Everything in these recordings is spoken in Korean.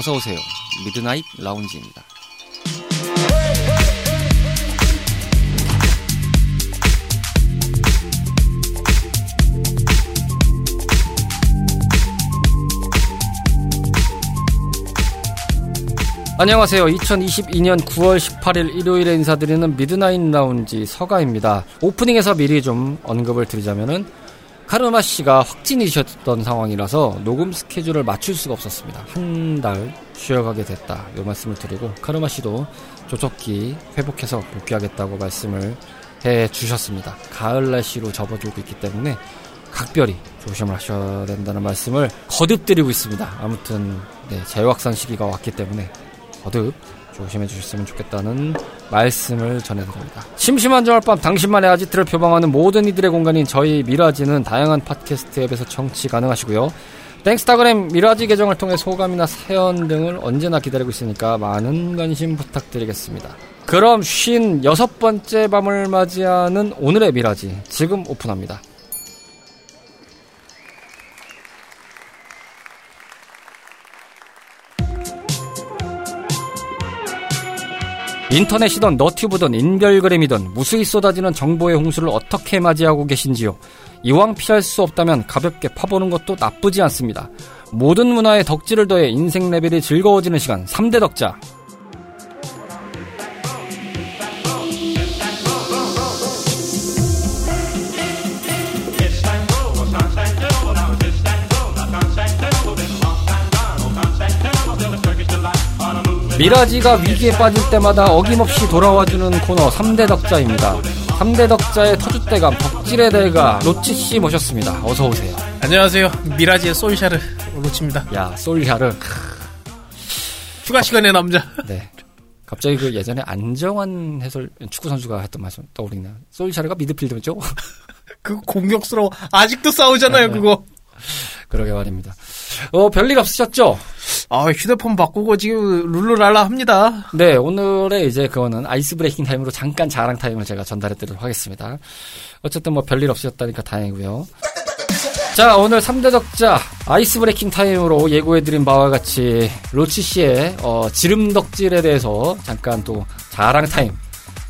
어서 오세요. 미드나잇 라운지입니다. 안녕하세요. 2022년 9월 18일 일요일에 인사드리는 미드나잇 라운지 서가입니다. 오프닝에서 미리 좀 언급을 드리자면은 카르마 씨가 확진이셨던 상황이라서 녹음 스케줄을 맞출 수가 없었습니다. 한 달 쉬어가게 됐다. 이 말씀을 드리고 카르마 씨도 조속히 회복해서 복귀하겠다고 말씀을 해 주셨습니다. 가을 날씨로 접어들고 있기 때문에 각별히 조심을 하셔야 된다는 말씀을 거듭 드리고 있습니다. 아무튼 네, 재확산 시기가 왔기 때문에 거듭 조심해 주셨으면 좋겠다는 말씀을 전해드립니다. 심심한 저녁밤 당신만의 아지트를 표방하는 모든 이들의 공간인 저희 미라지는 다양한 팟캐스트 앱에서 청취 가능하시고요. 땡스타그램 미라지 계정을 통해 소감이나 사연 등을 언제나 기다리고 있으니까 많은 관심 부탁드리겠습니다. 그럼 쉰 여섯 번째 밤을 맞이하는 오늘의 미라지 지금 오픈합니다. 인터넷이든 너튜브든 인별그램이든 무수히 쏟아지는 정보의 홍수를 어떻게 맞이하고 계신지요? 이왕 피할 수 없다면 가볍게 파보는 것도 나쁘지 않습니다. 모든 문화의 덕질을 더해 인생 레벨이 즐거워지는 시간 3대 덕자 미라지가 위기에 빠질 때마다 어김없이 돌아와주는 코너 3대 덕자입니다. 3대 덕자의 터줏대감 덕질의 대가 로치 씨 모셨습니다. 어서 오세요. 안녕하세요. 미라지의 솔샤르 로치입니다. 야, 솔샤르. 추가 시간의 남자. 네. 갑자기 그 예전에 안정환 해설 축구 선수가 했던 말씀 떠오르네요. 솔샤르가 미드필더죠? 그거 공격스러워. 아직도 싸우잖아요, 네, 그거. 그러게 말입니다. 어, 별일 없으셨죠? 아, 휴대폰 바꾸고 지금 룰루랄라 합니다. 네, 오늘의 이제 그거는 ice breaking time으로 잠깐 자랑 타임을 제가 전달해 드리도록 하겠습니다. 어쨌든 뭐 별일 없으셨다니까 다행이고요. 자, 오늘 3대 덕자 ice breaking time으로 예고해드린 바와 같이 로치 씨의 어, 지름 덕질에 대해서 잠깐 또 자랑 타임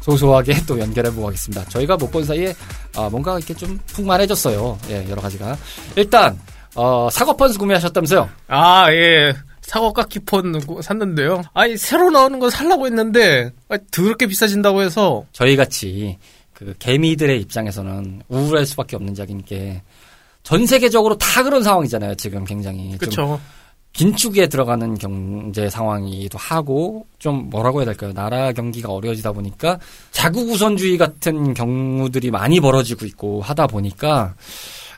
소소하게 또 연결해보고 하겠습니다. 저희가 못 본 사이에 아, 뭔가 이렇게 좀 풍만해졌어요. 예, 여러 가지가. 일단 어, 사과 펀스 구매하셨다면서요? 아, 예. 사과가 키폰 샀는데요. 아니 새로 나오는 거 살라고 했는데 아니, 더럽게 비싸진다고 해서 저희 같이 그 개미들의 입장에서는 우울할 수밖에 없는 작인 게 전 세계적으로 다 그런 상황이잖아요. 지금 굉장히 그렇죠. 긴축에 들어가는 경제 상황이기도 하고 좀 뭐라고 해야 될까요? 나라 경기가 어려워지다 보니까 자국 우선주의 같은 경우들이 많이 벌어지고 있고 하다 보니까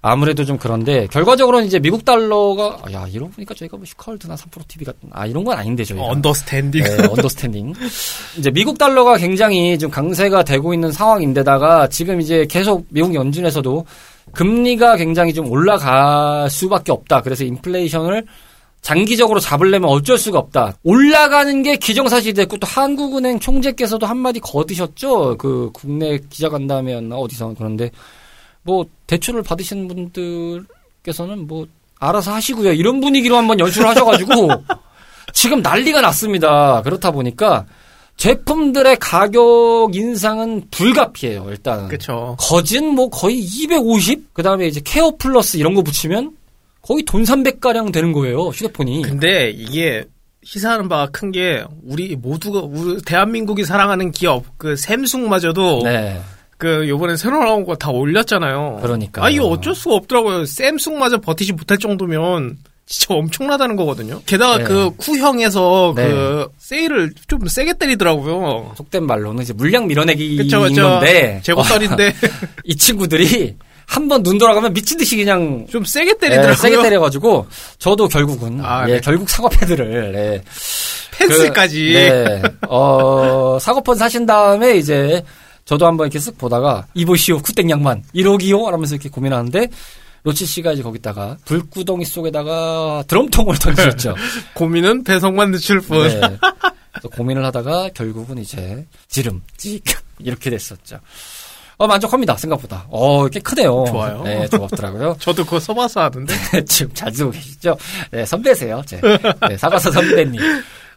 아무래도 좀 그런데 결과적으로는 이제 미국 달러가 아, 야 이러고 보니까 저희가 뭐 슈카월드나 3프로 TV 같은 아 이런 건 아닌데 저희가. 언더스탠딩. 네, 언더스탠딩. 이제 미국 달러가 굉장히 좀 강세가 되고 있는 상황인데다가 지금 이제 계속 미국 연준에서도 금리가 굉장히 좀 올라갈 수밖에 없다. 그래서 인플레이션을 장기적으로 잡으려면 어쩔 수가 없다. 올라가는 게 기정사실이 됐고 또 한국은행 총재께서도 한마디 거드셨죠. 그 국내 기자간담회였나 어디서. 그런데 뭐 대출을 받으시는 분들께서는 뭐 알아서 하시고요. 이런 분위기로 한번 연출을 하셔가지고 지금 난리가 났습니다. 그렇다 보니까 제품들의 가격 인상은 불가피해요. 일단 그렇죠. 거진 뭐 거의 250. 그다음에 이제 케어 플러스 이런 거 붙이면 거의 돈 300가량 되는 거예요. 휴대폰이. 근데 이게 시사하는 바가 큰 게 우리 모두가 우리 대한민국이 사랑하는 기업 그 샘숭마저도 네. 그 요번에 새로 나온 거 다 올렸잖아요. 그러니까. 아 이거 어쩔 수가 없더라고요. 샘숭마저 버티지 못할 정도면 진짜 엄청나다는 거거든요. 게다가 네. 그 쿠형에서 네. 그 세일을 좀 세게 때리더라고요. 속된 말로는 이제 물량 밀어내기인 그쵸, 그쵸. 건데 제곱살인데 이 친구들이 한 번 눈 돌아가면 미친 듯이 그냥 좀 세게 때리더라고요. 네, 세게 때려가지고 저도 결국은 아, 예, 네. 결국 사과 패드를 네. 펜슬까지 그, 네. 어, 사과폰 사신 다음에 이제 저도 한번 이렇게 쓱 보다가 이보시오 쿠땡 양만 이러기요? 라면서 이렇게 고민하는데 로치 씨가 이제 거기다가 불구덩이 속에다가 드럼통을 던지셨죠. 고민은 배송만 늦출 뿐. 네. 고민을 하다가 결국은 이제 지름, 찍 이렇게 됐었죠. 어, 만족합니다, 생각보다. 어, 꽤 크네요. 좋아요. 네, 좋았더라고요. 저도 그거 써봐서 하던데. 지금 잘 쓰고 계시죠? 네, 선배세요, 제. 네, 사과서 선배님.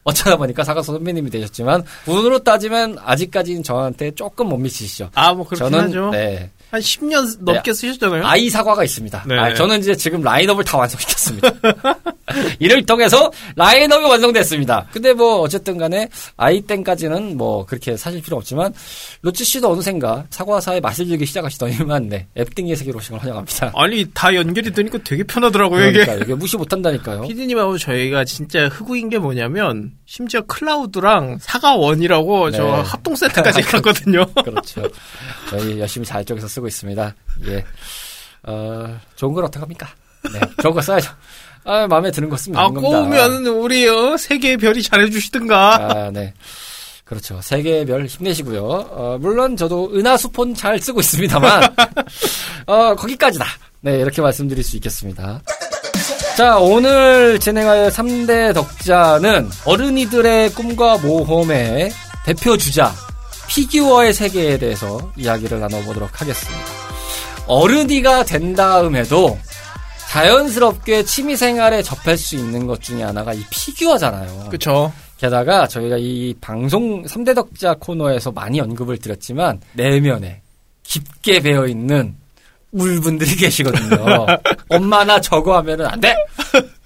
어쩌다 보니까 사과서 선배님이 되셨지만, 분으로 따지면 아직까지는 저한테 조금 못 미치시죠. 아, 뭐, 그렇긴 저는, 하죠. 네. 한 10년 넘게 쓰셨잖아요. 아이 사과가 있습니다. 네. 아, 저는 이제 지금 라인업을 다 완성시켰습니다. 이를 통해서 라인업이 완성됐습니다. 근데 뭐 어쨌든 간에 아이 땡까지는 뭐 그렇게 사실 필요 없지만 로치 씨도 어느샌가 사과사의 맛을 즐기 시작하시더니만 네, 앱등의 세계로 오신 걸 환영합니다. 아니, 다 연결이 되니까 되게 편하더라고요, 그러니까 이게. 이게 무시 못한다니까요. 피디님하고 저희가 진짜 흑우인 게 뭐냐면, 심지어 클라우드랑 사과원이라고 네. 저 합동 세트까지 갔거든요. 그렇죠. 저희 열심히 잘 쪽에서 쓰고 있습니다. 예. 어, 좋은 걸 어떡합니까? 네, 좋은 거 써야죠. 아, 마음에 드는 거 쓰면 아, 되는 겁니다. 꼬우면 우리, 어, 세계의 별이 잘해주시든가. 아, 네. 그렇죠. 세계별 힘내시고요. 어, 물론 저도 은하수폰 잘 쓰고 있습니다만, 어, 거기까지다. 네, 이렇게 말씀드릴 수 있겠습니다. 자, 오늘 진행할 3대 덕자는 어른이들의 꿈과 모험의 대표 주자, 피규어의 세계에 대해서 이야기를 나눠보도록 하겠습니다. 어른이가 된 다음에도 자연스럽게 취미생활에 접할 수 있는 것 중에 하나가 이 피규어잖아요. 그쵸. 게다가 저희가 이 방송 3대 덕자 코너에서 많이 언급을 드렸지만 내면에 깊게 배어 있는 울분들이 계시거든요. 엄마나 저거 하면은 안 돼.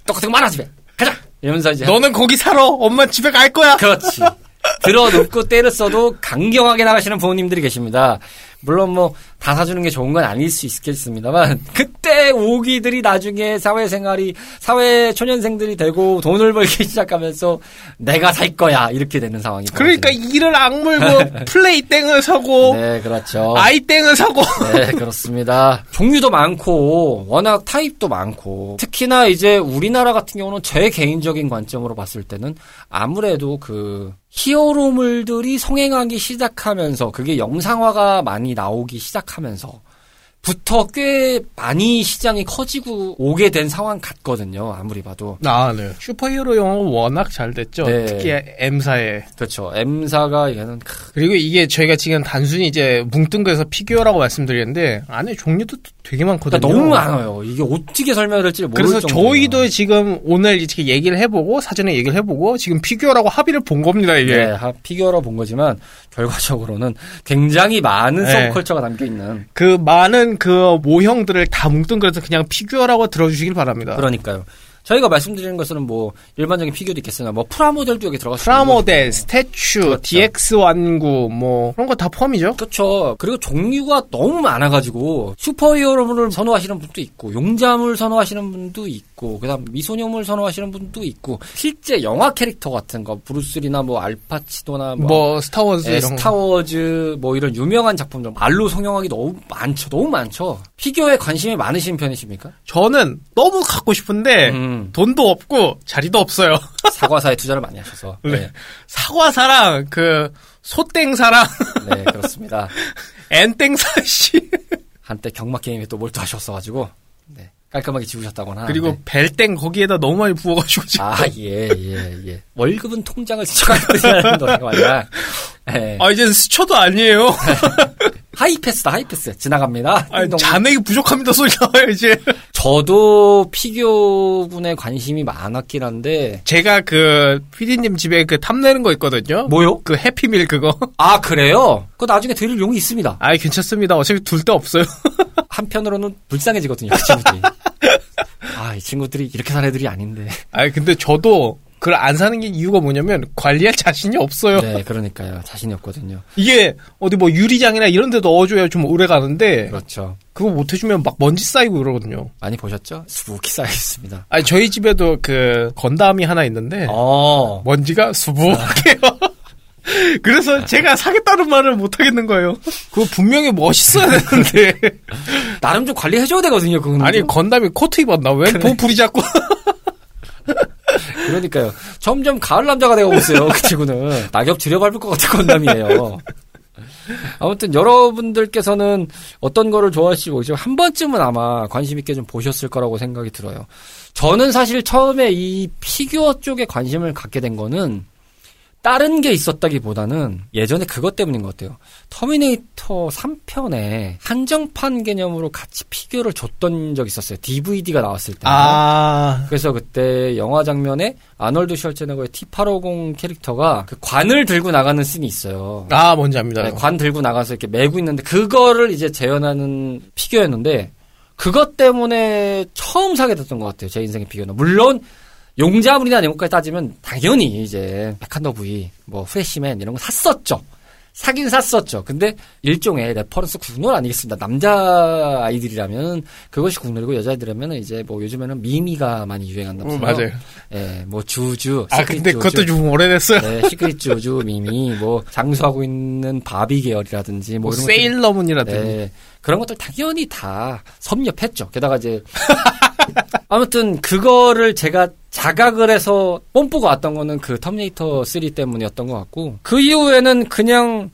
똑같은 거 많아 집에. 가자. 이러면서 이제 너는 거기 살아. 엄마 집에 갈 거야. 그렇지. 들어눕고 때를 써도 강경하게 나가시는 부모님들이 계십니다. 물론 뭐 다 사주는 게 좋은 건 아닐 수 있겠습니다만 그때 오기들이 나중에 사회생활이 사회 초년생들이 되고 돈을 벌기 시작하면서 내가 살 거야 이렇게 되는 상황이 그러니까 벌어지는. 이를 악물고 플레이 땡을 사고 네 그렇죠. 아이 땡을 사고 네, 그렇습니다. 종류도 많고, 워낙 타입도 많고, 특히나 이제 우리나라 같은 경우는 제 개인적인 관점으로 봤을 때는 아무래도 그 히어로물들이 성행하기 시작하면서, 그게 영상화가 많이 나오기 시작하면서, 부터 꽤 많이 시장이 커지고 오게 된 상황 같거든요. 아무리 봐도. 아, 네. 슈퍼히어로 영화 워낙 잘 됐죠. 네. 특히 M사에. 그렇죠. M사가 얘는 크, 그리고 이게 저희가 지금 단순히 이제 거에서 피규어라고 말씀드렸는데 안에 종류도 되게 많거든요. 그러니까 너무 많아요. 이게 어떻게 설명을 할지 모를 그래서 정도예요. 저희도 지금 오늘 이렇게 얘기를 해보고 사전에 얘기를 해보고 지금 피규어라고 합의를 본 겁니다 이게. 네, 하- 피규어로 본 거지만 결과적으로는 굉장히 많은 네. subculture가 담겨 있는 그 많은 그 모형들을 다 거에서 그냥 피규어라고 들어주시길 바랍니다. 그러니까요. 저희가 말씀드리는 것은 뭐 일반적인 피규어도 있겠으나 뭐 프라모델도 여기 있는 프라모델. statue, 그렇죠. DX 완구 뭐 그런 거 다 포함이죠. 그렇죠. 그리고 종류가 너무 많아가지고 superhero물을 선호하시는 분도 있고 용자물 선호하시는 분도 있고 그다음 미소녀물 선호하시는 분도 있고 실제 영화 캐릭터 같은 거 브루스리나 뭐 알파치노나 뭐, 뭐 스타워즈 예, 이런 거. 스타워즈 뭐 이런 유명한 작품들 말로 설명하기 너무 많죠. 너무 많죠. 피규어에 관심이 많으신 편이십니까? 저는 너무 갖고 싶은데 음, 돈도 없고 자리도 없어요. 사과사에 투자를 많이 하셔서. 네, 사과사랑 그 소땡사랑 네 그렇습니다. 엔땡사 씨 한때 경마 게임에 또 몰두하셨어가지고 네, 깔끔하게 지우셨다거나. 그리고 네. 벨땡 거기에다 너무 많이 부어가지고 지금 아, 예, 예, 예. 월급은 통장을 스쳐가는 노래가 아니라, 예. 아 이제 스쳐도 아니에요. 하이패스다, 하이패스. 지나갑니다. 아, 띵동. 잔액이 부족합니다 소리 나와요 이제. 저도 피규어군에 관심이 많았긴 한데, 제가 그 피디님 집에 그 탐내는 거 있거든요. 뭐요? 그 해피밀 그거. 아, 그래요? 그거 나중에 드릴 용이 있습니다. 아 괜찮습니다. 어차피 둘 데 없어요. 한편으로는 불쌍해지거든요, 그 친구들이. 아, 이 친구들이 이렇게 산 애들이 아닌데. 아 근데 저도 그걸 안 사는 게 이유가 뭐냐면 관리할 자신이 없어요. 네, 그러니까요. 자신이 없거든요. 이게 어디 뭐 유리장이나 이런 데 넣어줘야 좀 오래 가는데 그렇죠. 그거 못 해주면 막 먼지 쌓이고 그러거든요. 많이 보셨죠? 수북히 쌓여있습니다. 아니 저희 집에도 그 건담이 하나 있는데 어. 먼지가 수북해요. 그래서 제가 사겠다는 말을 못 하겠는 거예요. 그거 분명히 멋있어야 되는데. 나름 좀 관리해줘야 되거든요, 그거는. 아니 건담이 코트 입었나? 왜 보풀이 자꾸? 그러니까요. 점점 가을 남자가 되고 있어요. 그 친구는 낙엽 들여밟을 것 같은 건담이에요. 아무튼 여러분들께서는 어떤 거를 좋아하시고 이제 한 번쯤은 아마 관심 있게 좀 보셨을 거라고 생각이 들어요. 저는 사실 처음에 이 피규어 쪽에 관심을 갖게 된 거는 다른 게 있었다기보다는 예전에 그것 때문인 것 같아요. 터미네이터 3편에 한정판 개념으로 같이 피규어를 줬던 적이 있었어요. DVD가 나왔을 때. 아. 그래서 그때 영화 장면에 아놀드 슈왈제네거의 T850 캐릭터가 그 관을 들고 나가는 씬이 있어요. 아, 뭔지 압니다. 네, 관 들고 나가서 이렇게 메고 있는데 그거를 이제 재현하는 피규어였는데 그것 때문에 처음 사게 됐던 것 같아요. 제 인생의 피규어는. 물론 용자물이나 이런 것까지 따지면 당연히 이제 메칸더 브이, 뭐 프레시맨 이런 거 샀었죠. 사긴 샀었죠. 근데 일종의 reference 국룰 아니겠습니까. 남자 아이들이라면 그것이 국룰이고 여자아이들이라면 이제 뭐 요즘에는 미미가 많이 유행한다면서 음, 맞아요. 예, 뭐 주주. 아 근데 주주, 그것도 좀 오래됐어요. 네, 시크릿 주주 미미 뭐 장수하고 있는 바비 계열이라든지 뭐, 뭐 이런 세일러문이라든지 네, 그런 것들 당연히 다 섭렵했죠. 게다가 이제 아무튼 그거를 제가 자각을 해서 뽐뿌가 왔던 거는 그 터미네이터 3 때문이었던 것 같고 그 이후에는 그냥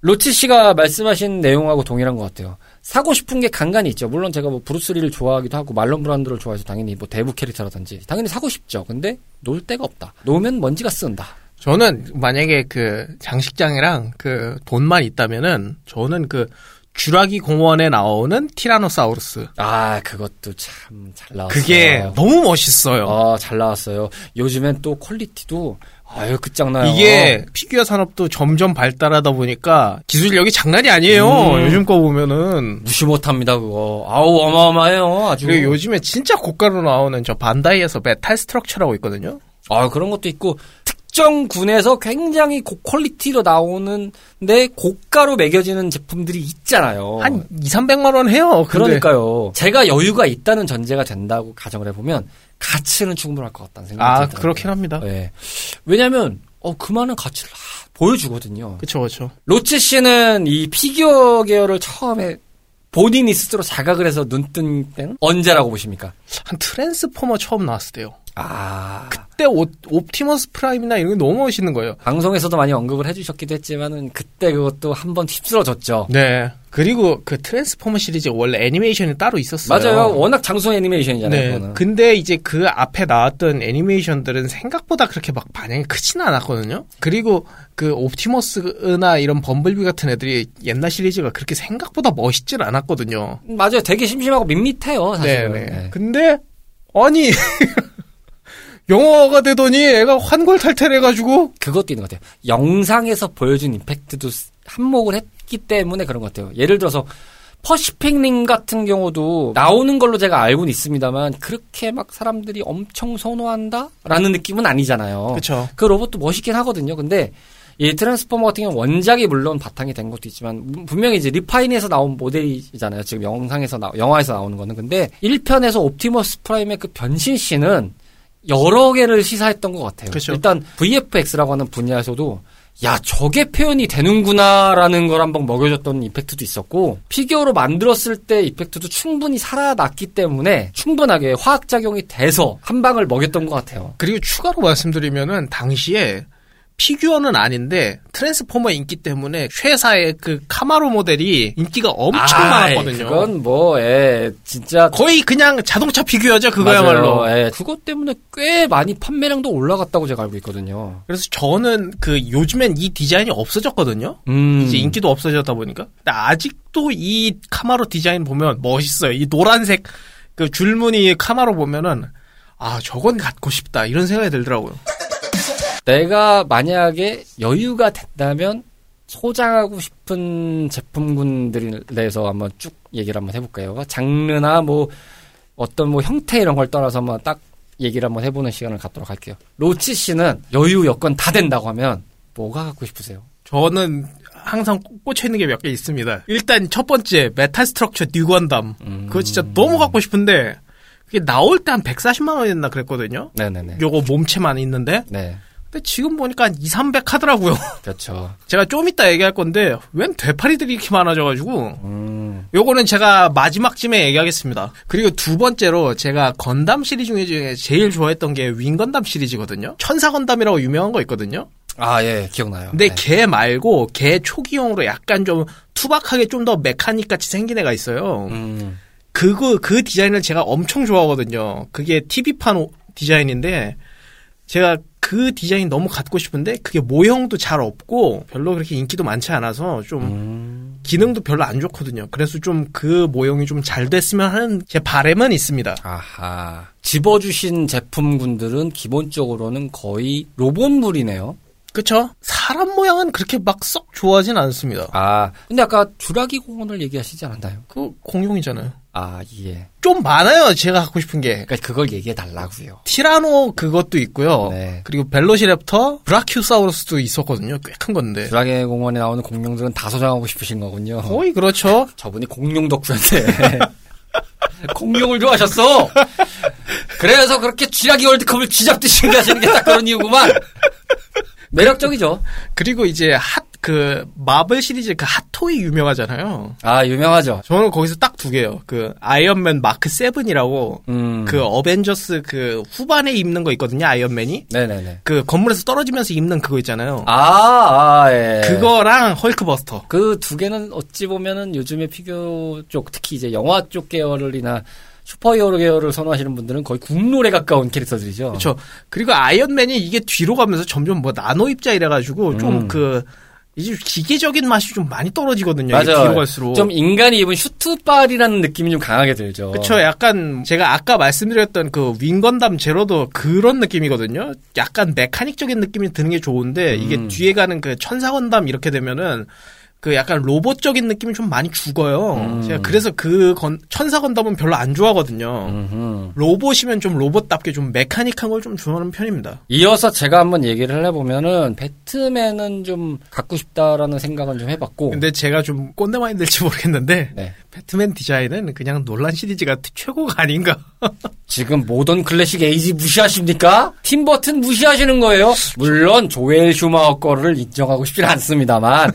로치 씨가 말씀하신 내용하고 동일한 것 같아요. 사고 싶은 게 간간히 있죠. 물론 제가 뭐 브루스리를 좋아하기도 하고 말론 브란도를 좋아해서 당연히 뭐 대부 캐릭터라든지 당연히 사고 싶죠. 근데 놓을 데가 없다. 놓으면 먼지가 쌓인다. 저는 만약에 그 장식장이랑 그 돈만 있다면은 저는 그 쥐라기 공원에 나오는 티라노사우루스. 아, 그것도 참 잘 나왔어요. 그게 너무 멋있어요. 아, 잘 나왔어요. 요즘엔 또 quality도 아유 끝장나요. 이게 피규어 산업도 점점 발달하다 보니까 기술력이 장난이 아니에요. 음. 요즘 거 보면은 무시 못 합니다 그거. 아우 어마어마해요. 아주. 그리고 요즘에 진짜 고가로 나오는 저 반다이에서 메탈 스트럭처라고 있거든요. 아 그런 것도 있고 특정 군에서 굉장히 고quality로 나오는데 고가로 매겨지는 제품들이 있잖아요. 한 2, 300만 원 해요. 근데. 그러니까요. 제가 여유가 있다는 전제가 된다고 가정을 해보면 가치는 충분할 것 같다는 생각이 아, 들더라고요. 그렇긴 합니다. 네. 왜냐하면 어, 그 많은 가치를 보여주거든요. 그렇죠, 그렇죠. 로치 씨는 이 피규어 계열을 처음에 본인이 스스로 자각을 해서 눈 뜬 때는 언제라고 보십니까? 한 트랜스포머 처음 나왔을 때요. 아. 그때 오, 옵티머스 프라임이나 이런 게 너무 멋있는 거예요. 방송에서도 많이 언급을 해주셨기도 했지만은 그때 그것도 한 번 휩쓸어줬죠. 네. 그리고 그 트랜스포머 시리즈 원래 애니메이션이 따로 있었어요. 맞아요. 워낙 장수 애니메이션이잖아요. 네. 그거는. 근데 이제 그 앞에 나왔던 애니메이션들은 생각보다 그렇게 막 반향이 크지는 않았거든요. 그리고 그 옵티머스나 이런 범블비 같은 애들이 옛날 시리즈가 그렇게 생각보다 멋있질 않았거든요. 맞아요. 되게 심심하고 밋밋해요. 사실은. 네네. 네. 근데 아니 영화가 되더니 애가 환골탈태해가지고 그것도 있는 것 같아요. 영상에서 보여준 임팩트도 한몫을 했기 때문에 그런 것 같아요. 예를 들어서 퍼시픽링 같은 경우도 나오는 걸로 제가 알고는 있습니다만 그렇게 막 사람들이 엄청 선호한다라는 느낌은 아니잖아요. 그렇죠. 그 로봇도 멋있긴 하거든요. 근데 이 트랜스포머 같은 경우는 원작이 물론 바탕이 된 것도 있지만 분명히 이제 refine에서 나온 모델이잖아요. 지금 영상에서 나 영화에서 나오는 거는 근데 1편에서 옵티머스 프라임의 그 변신 씬은 여러 개를 시사했던 것 같아요. 그렇죠. 일단 VFX라고 하는 분야에서도 야 저게 표현이 되는구나라는 걸 한번 먹여줬던 effect도 있었고 피규어로 만들었을 때 effect도 충분히 살아났기 때문에 충분하게 화학 작용이 돼서 한 방을 먹였던 것 같아요. 그리고 추가로 말씀드리면은 당시에 피규어는 아닌데 트랜스포머 인기 때문에 쉐사의 그 카마로 모델이 인기가 엄청 아, 많았거든요. 그건 뭐, 예, 진짜 거의 그냥 자동차 피규어죠. 그거야말로. 예, 그것 때문에 꽤 많이 판매량도 올라갔다고 제가 알고 있거든요. 그래서 저는 그 요즘엔 이 디자인이 없어졌거든요. 음. 이제 인기도 없어졌다 보니까. 근데 아직도 이 카마로 디자인 보면 멋있어요. 이 노란색 그 줄무늬 카마로 보면은 아 저건 갖고 싶다 이런 생각이 들더라고요. 내가 만약에 여유가 된다면 소장하고 싶은 제품군들에 대해서 한번 쭉 얘기를 한번 해볼까요? 장르나 뭐 어떤 뭐 형태 이런 걸 떠나서 한번 딱 얘기를 한번 해보는 시간을 갖도록 할게요. 로치 씨는 여유 여건 다 된다고 하면 뭐가 갖고 싶으세요? 저는 항상 꽂혀 있는 게 몇 개 있습니다. 일단 첫 번째 메탈 스트럭처 뉴건담. 음... 그거 진짜 너무 갖고 싶은데 그게 나올 때 한 140만 원이었나 그랬거든요. 네네네. 요거 몸체만 있는데. 네. 근데 지금 보니까 한 2, 300 하더라고요. 그렇죠. 제가 좀 이따 얘기할 건데 웬 되파리들이 이렇게 많아져가지고 음. 요거는 제가 마지막쯤에 얘기하겠습니다. 그리고 두 번째로 제가 건담 시리즈 중에 제일 좋아했던 게 윙건담 시리즈거든요. 천사 건담이라고 유명한 거 있거든요. 아, 예, 기억나요. 근데 네. 걔 말고 걔 초기형으로 약간 좀 투박하게 좀 더 메카닉 같이 생긴 애가 있어요. 음. 그거, 그 디자인을 제가 엄청 좋아하거든요. 그게 TV판 디자인인데, 제가 그 디자인 너무 갖고 싶은데 그게 모형도 잘 없고 별로 그렇게 인기도 많지 않아서 좀 음. 기능도 별로 안 좋거든요. 그래서 좀 그 모형이 좀 잘 됐으면 하는 제 바램은 있습니다. 아하. 집어주신 제품군들은 기본적으로는 거의 로봇물이네요. 그쵸? 사람 모양은 그렇게 막 썩 좋아하진 않습니다. 아, 근데 아까 주라기 공원을 얘기하시지 않았나요? 그 공룡이잖아요. 아, 예. 좀 많아요, 제가 갖고 싶은 게. 그러니까 그걸 얘기해 달라고요. 티라노 그것도 있고요. 네. 그리고 벨로시랩터, 브라키오사우루스도 있었거든요. 꽤 큰 건데. 주라기 공원에 나오는 공룡들은 다 소장하고 싶으신 거군요. 거의 그렇죠. 저분이 공룡 덕후한테 공룡을 좋아하셨어. 그래서 그렇게 쥐라기 월드컵을 쥐잡듯이 하시는 게 딱 그런 이유구만. 매력적이죠. 그리고 이제 핫, 그, 마블 시리즈 그 핫토이 유명하잖아요. 아, 유명하죠. 저는 거기서 딱 두 개요. 그, 아이언맨 마크 7이라고, 음. 그, 어벤져스 그, 후반에 입는 거 있거든요, 아이언맨이. 네네네. 그, 건물에서 떨어지면서 입는 그거 있잖아요. 아, 아, 예. 그거랑 헐크버스터. 그 두 개는 어찌 보면은 요즘에 피규어 쪽, 특히 이제 영화 쪽 계열이나 슈퍼히어로 계열을 선호하시는 분들은 거의 국룰에 가까운 캐릭터들이죠. 그렇죠. 그리고 아이언맨이 이게 뒤로 가면서 점점 뭐 나노 입자 이래가지고 음. 좀그 이제 기계적인 맛이 좀 많이 떨어지거든요. 맞아요. 뒤로 갈수록 좀 인간이 입은 슈트발이라는 느낌이 좀 강하게 들죠. 그렇죠. 약간 제가 아까 말씀드렸던 그 윙건담 제로도 그런 느낌이거든요. 약간 메카닉적인 느낌이 드는 게 좋은데 이게 음. 뒤에 가는 그 천사건담 이렇게 되면은 그 약간 로봇적인 느낌이 좀 많이 죽어요. 음. 제가 그래서 그 건, 천사 건담은 별로 안 좋아하거든요. 음흠. 로봇이면 좀 로봇답게 좀 메카닉한 걸 좀 좋아하는 편입니다. 이어서 제가 한번 얘기를 해보면은 배트맨은 좀 갖고 싶다라는 생각은 좀 해봤고. 근데 제가 좀 꼰대 마인드일지 모르겠는데 네. 배트맨 디자인은 그냥 논란 시리즈가 최고가 아닌가. 지금 모던 클래식 에이지 무시하십니까? 팀 버튼 무시하시는 거예요? 물론 조엘 슈마허 거를 인정하고 싶지는 않습니다만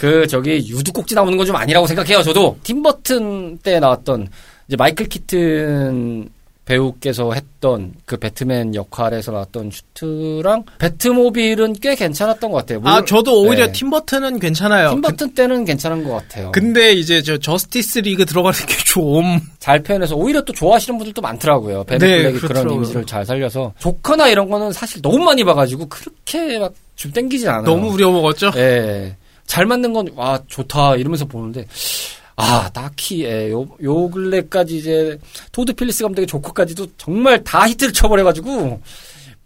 그 저기 유두 꼭지 나오는 건 좀 아니라고 생각해요. 저도 팀버튼 때 나왔던 이제 마이클 키튼 배우께서 했던 그 배트맨 역할에서 나왔던 슈트랑 배트모빌은 꽤 괜찮았던 것 같아요. 아, 저도 오히려 네. 팀버튼은 괜찮아요. 팀버튼 그, 때는 괜찮은 것 같아요. 근데 이제 저 저스티스 리그 들어가는 게 좀. 잘 표현해서 오히려 또 좋아하시는 분들도 많더라고요. 벤 애플렉이 네, 그런 이미지를 잘 살려서. 조커나 이런 거는 사실 너무 많이 봐가지고 그렇게 막 좀 땡기진 않아요. 너무 우려 먹었죠? 예. 네. 잘 맞는 건, 와, 좋다. 이러면서 보는데. 아, 딱히, 예, 요, 요 근래까지 이제, 토드 필립스 감독의 조커까지도 정말 다 히트를 쳐버려가지고,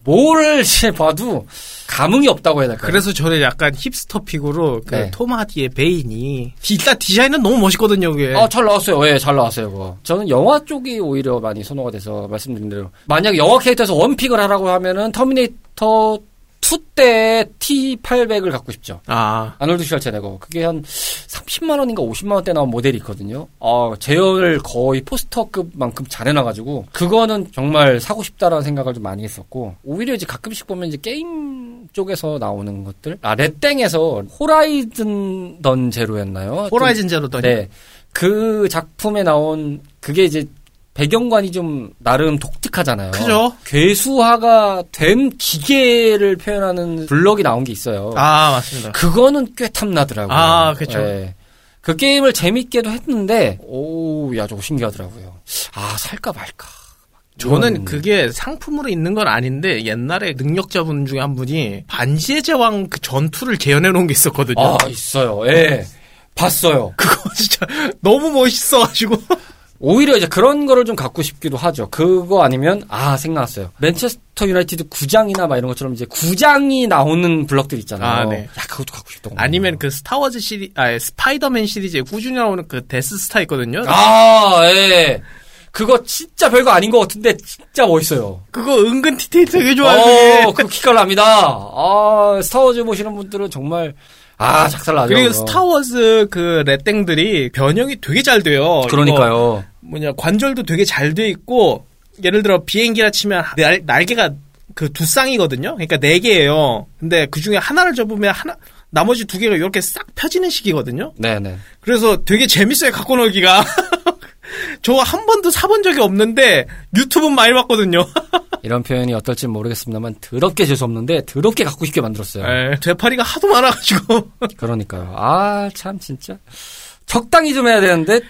뭘 봐도 감흥이 없다고 해야 될까요? 그래서 저는 약간 힙스터 pick으로 그 네. 톰 하디의 베인이 일단 디자인은 너무 멋있거든요, 그게. 아, 잘 나왔어요. 예, 잘 나왔어요, 그거. 저는 영화 쪽이 오히려 많이 선호가 돼서 말씀드린 대로 만약 영화 캐릭터에서 원픽을 하라고 하면은 터미네이터 2때 T800을 갖고 싶죠. 아. 아놀드 슈왈제네거. 그게 한 30만 원인가 50만 원대 나온 모델이 있거든요. 어, 제어를 거의 포스터급만큼 잘 해 놔 가지고 그거는 정말 사고 싶다라는 생각을 좀 많이 했었고 오히려 이제 가끔씩 보면 이제 게임 쪽에서 나오는 것들 아 레땡에서 호라이즌 던 제로였나요? 호라이즌 제로 던. 네. 그 작품에 나온 그게 이제 배경관이 좀 나름 독특하잖아요. 그죠? 괴수화가 된 기계를 표현하는 블럭이 나온 게 있어요. 아, 맞습니다. 그거는 꽤 탐나더라고요. 아, 그렇죠. 네. 그 게임을 재밌게도 했는데, 오, 야, 저거 신기하더라고요. 아, 살까 말까. 저는 그게 상품으로 있는 건 아닌데 옛날에 능력자분 중에 한 분이 반지의 제왕 그 전투를 재현해 놓은 게 있었거든요. 아 있어요. 예. 봤어요. 그거 진짜 너무 멋있어가지고. 오히려 이제 그런 거를 좀 갖고 싶기도 하죠. 그거 아니면 아 생각났어요. 맨체스터 유나이티드 구장이나 막 이런 것처럼 이제 구장이 나오는 블럭들 있잖아요. 아, 네. 야 그것도 갖고 싶던 거. 아니면 그 스타워즈 시리, 아 스파이더맨 시리즈에 꾸준히 나오는 그 데스스타 있거든요. 아 예. 그거 진짜 별거 아닌 것 같은데 진짜 멋있어요. 그거 은근 디테일 되게 좋아요. 어, 그 기깔 납니다. 아 스타워즈 보시는 분들은 정말 아, 작살나죠. 그리고 스타워즈 그 레땡들이 변형이 되게 잘 돼요. 그러니까요. 뭐냐, 관절도 되게 잘 돼 있고, 예를 들어 비행기라 치면 날, 날개가 그 두 쌍이거든요? 그러니까 네 개예요. 근데 그 중에 하나를 접으면 하나, 나머지 두 개가 이렇게 싹 펴지는 식이거든요? 네네. 그래서 되게 재밌어요, 갖고 놀기가. 저 한 번도 사본 적이 없는데 유튜브 많이 봤거든요. 이런 표현이 어떨지 모르겠습니다만 더럽게 재수없는데 더럽게 갖고 싶게 만들었어요. 에, 되파리가 하도 많아가지고. 그러니까요. 아 참 진짜 적당히 좀 해야 되는데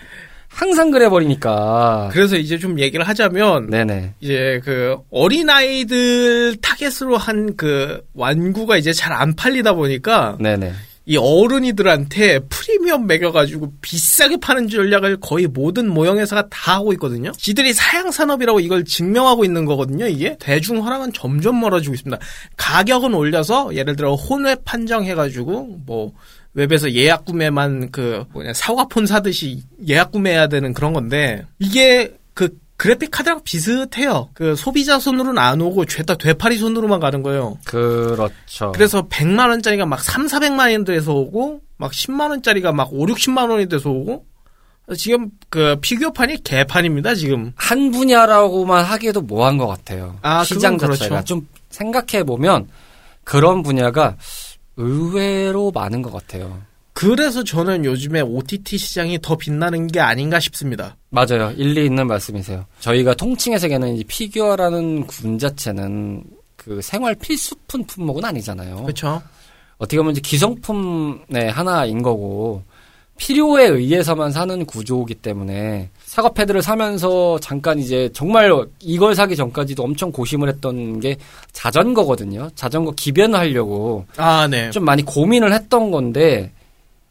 항상 그래 버리니까. 그래서 이제 좀 얘기를 하자면 네네. 이제 그 어린 아이들 타겟으로 한 그 완구가 이제 잘 안 팔리다 보니까 네네. 이 어른이들한테 프리미엄 매겨가지고 비싸게 파는 전략을 거의 모든 모형 회사가 다 하고 있거든요. 지들이 사양 산업이라고 이걸 증명하고 있는 거거든요. 이게 대중화랑은 점점 멀어지고 있습니다. 가격은 올려서 예를 들어 혼외 판정해가지고 뭐 웹에서 예약 구매만 그 뭐냐 사과폰 사듯이 예약 구매해야 되는 그런 건데 이게 그 그래픽 카드랑 비슷해요. 그 소비자 손으로는 안 오고 죄다 되파리 손으로만 가는 거예요. 그렇죠. 그래서 100만 원짜리가 막 3, 400만 원 돼서 오고 막 10만 원짜리가 막 5, 60만 원이 돼서 오고 지금 그 피규어판이 개판입니다, 지금. 한 분야라고만 하기에도 뭐한 것 같아요. 아, 시장 자체가 그렇죠. 좀 생각해 보면 그런 분야가 의외로 많은 것 같아요. 그래서 저는 요즘에 OTT 시장이 더 빛나는 게 아닌가 싶습니다. 맞아요. 일리 있는 말씀이세요. 저희가 통칭의 세계는 이 피규어라는 군 자체는 그 생활 필수품 품목은 아니잖아요. 그렇죠? 어떻게 보면 이제 기성품의 하나인 거고 필요에 의해서만 사는 구조이기 때문에 사과 패드를 사면서 잠깐 이제 정말 이걸 사기 전까지도 엄청 고심을 했던 게 자전거거든요. 자전거 기변하려고 아, 네. 좀 많이 고민을 했던 건데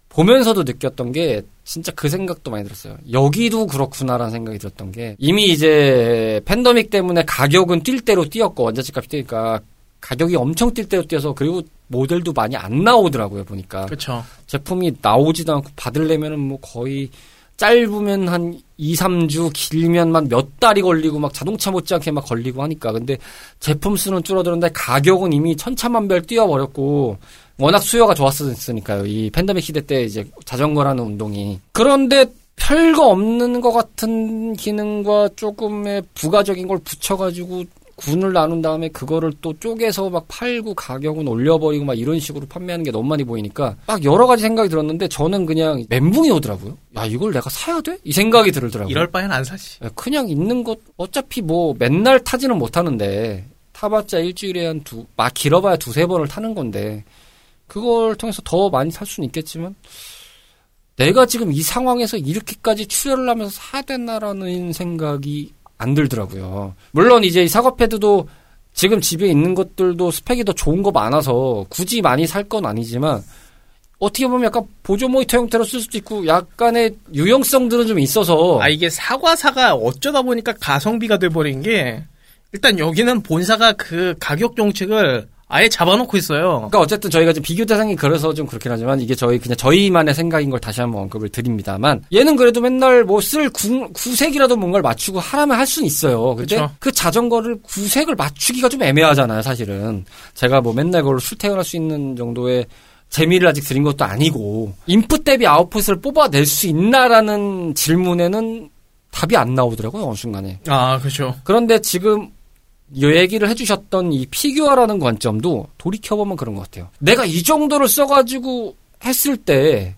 보면서도 느꼈던 게 진짜 그 생각도 많이 들었어요. 여기도 그렇구나라는 생각이 들었던 게 이미 이제 팬더믹 때문에 가격은 뛸 대로 뛰었고 원자재 값이 뛰니까 가격이 엄청 뛸 대로 뛰어서 그리고 모델도 많이 안 나오더라고요 보니까 그렇죠. 제품이 나오지도 않고 받으려면은 뭐 거의 짧으면 한 2, 3주, 길면만 몇 달이 걸리고 막 자동차 못지않게 막 걸리고 하니까. 근데 제품 수는 줄어드는데 가격은 이미 천차만별 뛰어버렸고 워낙 수요가 좋았으니까요. 이 팬데믹 시대 때 이제 자전거라는 운동이. 그런데 별거 없는 것 같은 기능과 조금의 부가적인 걸 붙여가지고 군을 나눈 다음에 그거를 또 쪼개서 막 팔고 가격은 올려버리고 막 이런 식으로 판매하는 게 너무 많이 보이니까 막 여러 가지 생각이 들었는데 저는 그냥 멘붕이 오더라고요. 야 이걸 내가 사야 돼? 이 생각이 들더라고요. 이럴 바엔 안 사지. 그냥 있는 것 어차피 뭐 맨날 타지는 못하는데 타봤자 일주일에 한 두 막 길어봐야 두세 번을 타는 건데 그걸 통해서 더 많이 살 수는 있겠지만 내가 지금 이 상황에서 이렇게까지 출혈을 하면서 사야 되나라는 생각이 안 들더라고요. 물론 이제 이 사과 패드도 지금 집에 있는 것들도 스펙이 더 좋은 거 많아서 굳이 많이 살 건 아니지만 어떻게 보면 약간 보조 모니터 형태로 쓸 수도 있고 약간의 유용성들은 좀 있어서 아, 이게 사과사가 어쩌다 보니까 가성비가 돼버린 게 일단 여기는 본사가 그 가격 정책을 아예 잡아놓고 있어요. 그러니까 어쨌든 저희가 좀 비교 대상이 그래서 좀 그렇긴 하지만 이게 저희 그냥 저희만의 생각인 걸 다시 한번 언급을 드립니다만 얘는 그래도 맨날 뭐 쓸 구색이라도 뭔가를 맞추고 하라면 할 수는 있어요. 근데 그쵸. 그 자전거를 구색을 맞추기가 좀 애매하잖아요, 사실은. 제가 뭐 맨날 그걸 출퇴근할 수 있는 정도의 재미를 아직 드린 것도 아니고 인풋 대비 아웃풋을 뽑아낼 수 있나라는 질문에는 답이 안 나오더라고요, 어느 순간에. 아, 그렇죠. 그런데 지금 이 얘기를 해주셨던 이 피규어라는 관점도 돌이켜보면 그런 것 같아요. 내가 이 정도를 써가지고 했을 때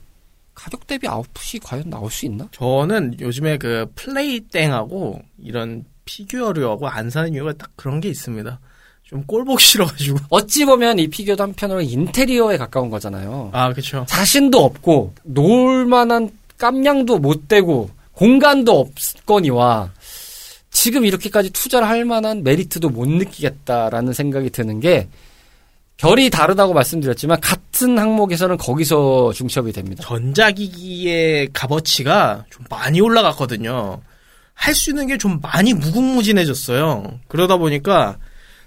가격 대비 아웃풋이 과연 나올 수 있나? 저는 요즘에 그 플레이땡하고 이런 피규어류하고 안 사는 이유가 딱 그런 게 있습니다. 좀 꼴보기 싫어가지고. 어찌 보면 이 피규어도 한편으로 인테리어에 가까운 거잖아요. 아, 그렇죠. 자신도 없고 놀 만한 깜냥도 못 되고 공간도 없거니와 지금 이렇게까지 투자를 할 만한 메리트도 못 느끼겠다라는 생각이 드는 게 결이 다르다고 말씀드렸지만 같은 항목에서는 거기서 중첩이 됩니다. 전자기기의 값어치가 좀 많이 올라갔거든요. 할 수 있는 게 좀 많이 무궁무진해졌어요. 그러다 보니까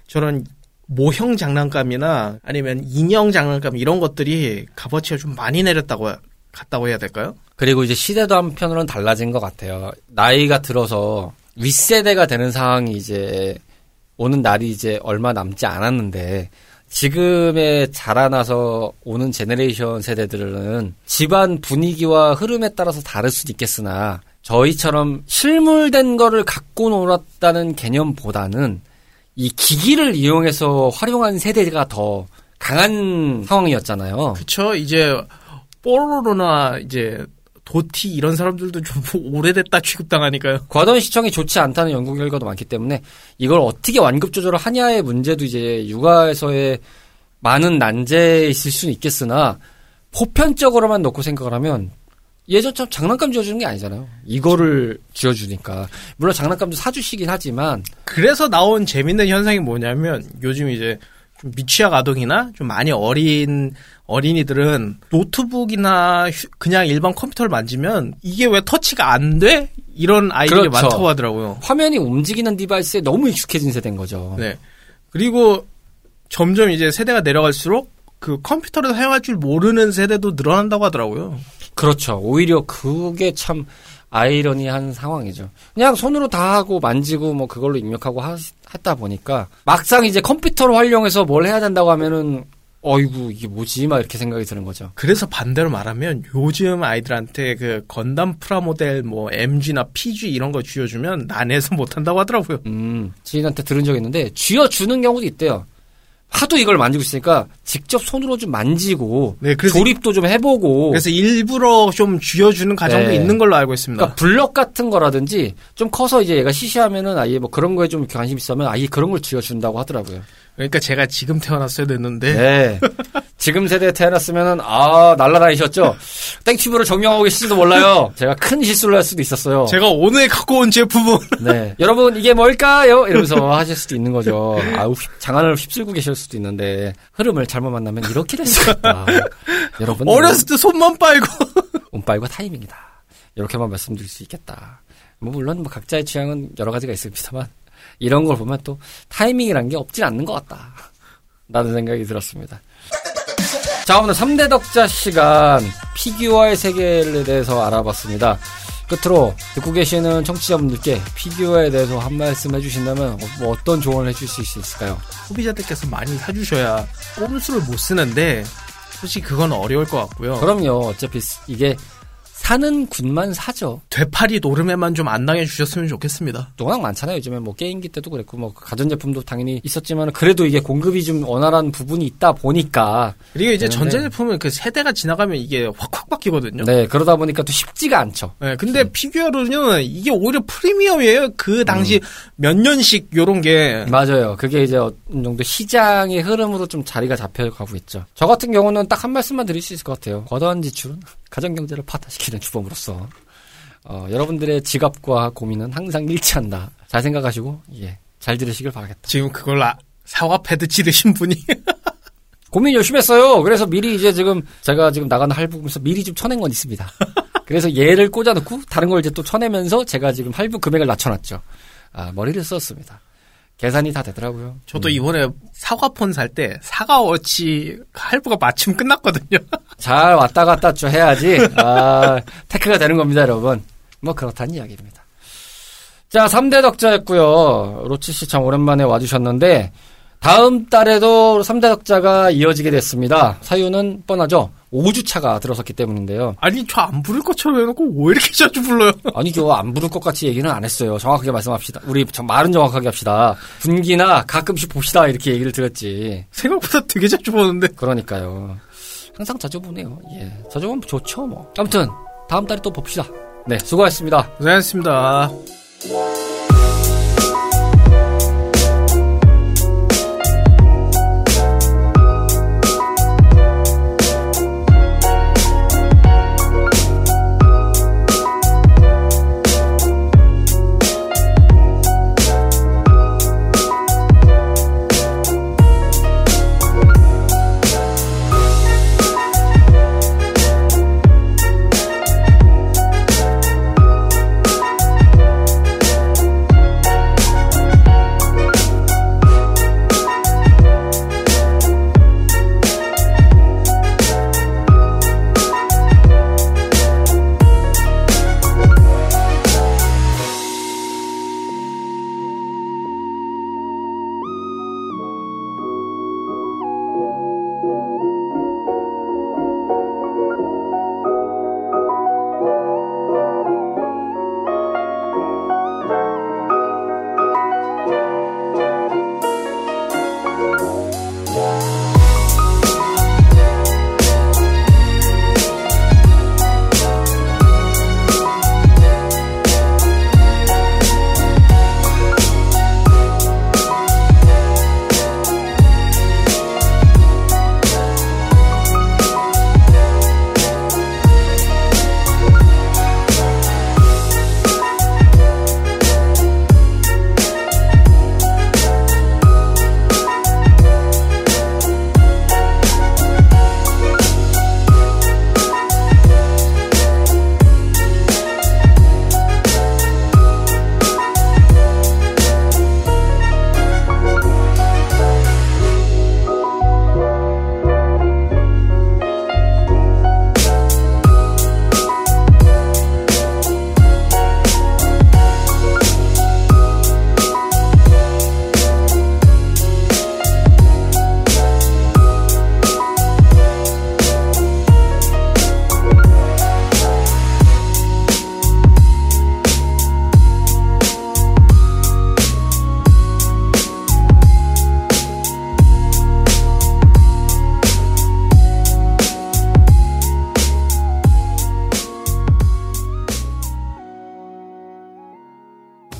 저런 모형 장난감이나 아니면 인형 장난감 이런 것들이 값어치가 좀 많이 내렸다고 같다고 해야 될까요? 그리고 이제 시대도 한편으로는 달라진 것 같아요. 나이가 들어서 윗세대가 되는 상황이 이제 오는 날이 이제 얼마 남지 않았는데 지금에 자라나서 오는 제네레이션 세대들은 집안 분위기와 흐름에 따라서 다를 수도 있겠으나 저희처럼 실물된 거를 갖고 놀았다는 개념보다는 이 기기를 이용해서 활용한 세대가 더 강한 상황이었잖아요. 그쵸. 이제, 뽀로로나 이제, 도티 이런 사람들도 좀 오래됐다 취급당하니까요. 과도한 시청이 좋지 않다는 연구 결과도 많기 때문에 이걸 어떻게 완급 조절을 하냐의 문제도 이제 육아에서의 많은 난제에 있을 수는 있겠으나 보편적으로만 놓고 생각을 하면 예전처럼 장난감 쥐어주는 게 아니잖아요. 이거를 쥐어주니까. 물론 장난감도 사주시긴 하지만. 그래서 나온 재밌는 현상이 뭐냐면 요즘 이제 좀 미취학 아동이나 좀 많이 어린 어린이들은 노트북이나 휴, 그냥 일반 컴퓨터를 만지면 이게 왜 터치가 안 돼? 이런 아이들이 그렇죠. 많다고 하더라고요. 화면이 움직이는 디바이스에 너무 익숙해진 세대인 거죠. 네. 그리고 점점 이제 세대가 내려갈수록 그 컴퓨터를 사용할 줄 모르는 세대도 늘어난다고 하더라고요. 그렇죠. 오히려 그게 참 아이러니한 상황이죠. 그냥 손으로 다 하고 만지고 뭐 그걸로 입력하고 하, 했다 보니까 막상 이제 컴퓨터를 활용해서 뭘 해야 된다고 하면은 어이구 이게 뭐지 막 이렇게 생각이 드는 거죠. 그래서 반대로 말하면 요즘 아이들한테 그 건담 프라모델 뭐 MG나 PG 이런 거 쥐어주면 난해서 못한다고 하더라고요. 음 지인한테 들은 적 있는데 쥐어주는 경우도 있대요. 하도 이걸 만지고 있으니까 직접 손으로 좀 만지고 네, 조립도 좀 해보고 그래서 일부러 좀 쥐어주는 과정도 네. 있는 걸로 알고 있습니다. 그러니까 블럭 같은 거라든지 좀 커서 이제 얘가 시시하면은 아예 뭐 그런 거에 좀 관심 있으면 아예 그런 걸 쥐어준다고 하더라고요. 그러니까 제가 지금 태어났어야 됐는데. 네. 지금 세대에 태어났으면은 아 날라다니셨죠. 땡튜브를 정명하고 계실지도 몰라요. 제가 큰 실수를 할 수도 있었어요. 제가 오늘 갖고 온 제품은. 네. 여러분 이게 뭘까요? 이러면서 하실 수도 있는 거죠. 아우 장안을 휩쓸고 계실 수도 있는데 흐름을 잘못 만나면 이렇게 될 수가 있다. 여러분 어렸을 때 손만 빨고. 손 빨고 타이밍이다. 이렇게만 말씀드릴 수 있겠다. 뭐 물론 뭐 각자의 취향은 여러 가지가 있습니다만 이런 걸 보면 또 타이밍이란 게 없진 않는 것 같다. 라는 생각이 들었습니다. 자, 오늘 3대 덕자 시간 피규어의 세계에 대해서 알아봤습니다. 끝으로 듣고 계시는 청취자분들께 피규어에 대해서 한 말씀 해주신다면 뭐 어떤 조언을 해주실 수 있을까요? 소비자들께서 많이 사주셔야 꼼수를 못 쓰는데 솔직히 그건 어려울 것 같고요. 그럼요. 어차피 이게 사는 군만 사죠. 되팔이 노름에만 좀 안 당해 주셨으면 좋겠습니다. 워낙 많잖아요. 요즘에 뭐 게임기 때도 그랬고 뭐 가전제품도 당연히 있었지만 그래도 이게 공급이 좀 원활한 부분이 있다 보니까 그리고 이제 전자제품은 그 세대가 지나가면 이게 확확 바뀌거든요. 네, 그러다 보니까 또 쉽지가 않죠. 네, 근데 음. 피규어로는 이게 오히려 프리미엄이에요. 그 당시 음. 몇 년씩 요런 게 맞아요. 그게 이제 어느 정도 시장의 흐름으로 좀 자리가 잡혀가고 있죠. 저 같은 경우는 딱 한 말씀만 드릴 수 있을 것 같아요. 과도한 지출은 가정 경제를 파탄시키는 주범으로서 어, 여러분들의 지갑과 고민은 항상 일치한다. 잘 생각하시고 예, 잘 들으시길 바라겠다. 지금 그걸 아, 사과 패드 치르신 분이 고민 열심히 했어요. 그래서 미리 이제 지금 제가 지금 나가는 할부금에서 미리 좀 쳐낸 건 있습니다. 그래서 얘를 꽂아놓고 다른 걸 이제 또 쳐내면서 제가 지금 할부 금액을 낮춰놨죠. 아, 머리를 썼습니다. 계산이 다 되더라고요. 저도 음. 이번에 사과폰 살 때 사과워치 할부가 마침 끝났거든요. 잘 왔다 갔다 좀 해야지 아, 테크가 되는 겁니다, 여러분. 뭐 그렇다는 이야기입니다. 자, 3대 덕자였고요. 로치 씨 참 오랜만에 와주셨는데 다음 달에도 3대 덕자가 이어지게 됐습니다. 사유는 뻔하죠. 5주차가 들어섰기 때문인데요. 아니, 저 안 부를 것처럼 해놓고 왜 이렇게 자주 불러요? 아니, 저안 부를 것 같이 얘기는 안 했어요. 정확하게 말씀합시다. 우리 말은 정확하게 합시다. 분기나 가끔씩 봅시다. 이렇게 얘기를 드렸지. 생각보다 되게 자주 보는데. 그러니까요. 항상 자주 보네요. 예. 자주 보면 좋죠, 뭐. 아무튼, 다음 달에 또 봅시다. 네, 수고하셨습니다. 고생하셨습니다.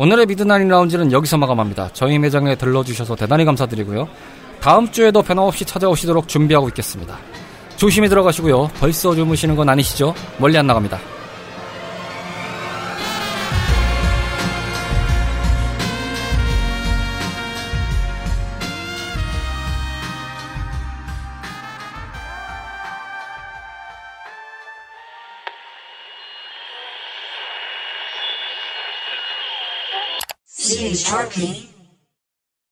오늘의 미드나잇 라운지는 여기서 마감합니다. 저희 매장에 들러주셔서 대단히 감사드리고요. 다음 주에도 변함없이 찾아오시도록 준비하고 있겠습니다. 조심히 들어가시고요. 벌써 주무시는 건 아니시죠? 멀리 안 나갑니다. King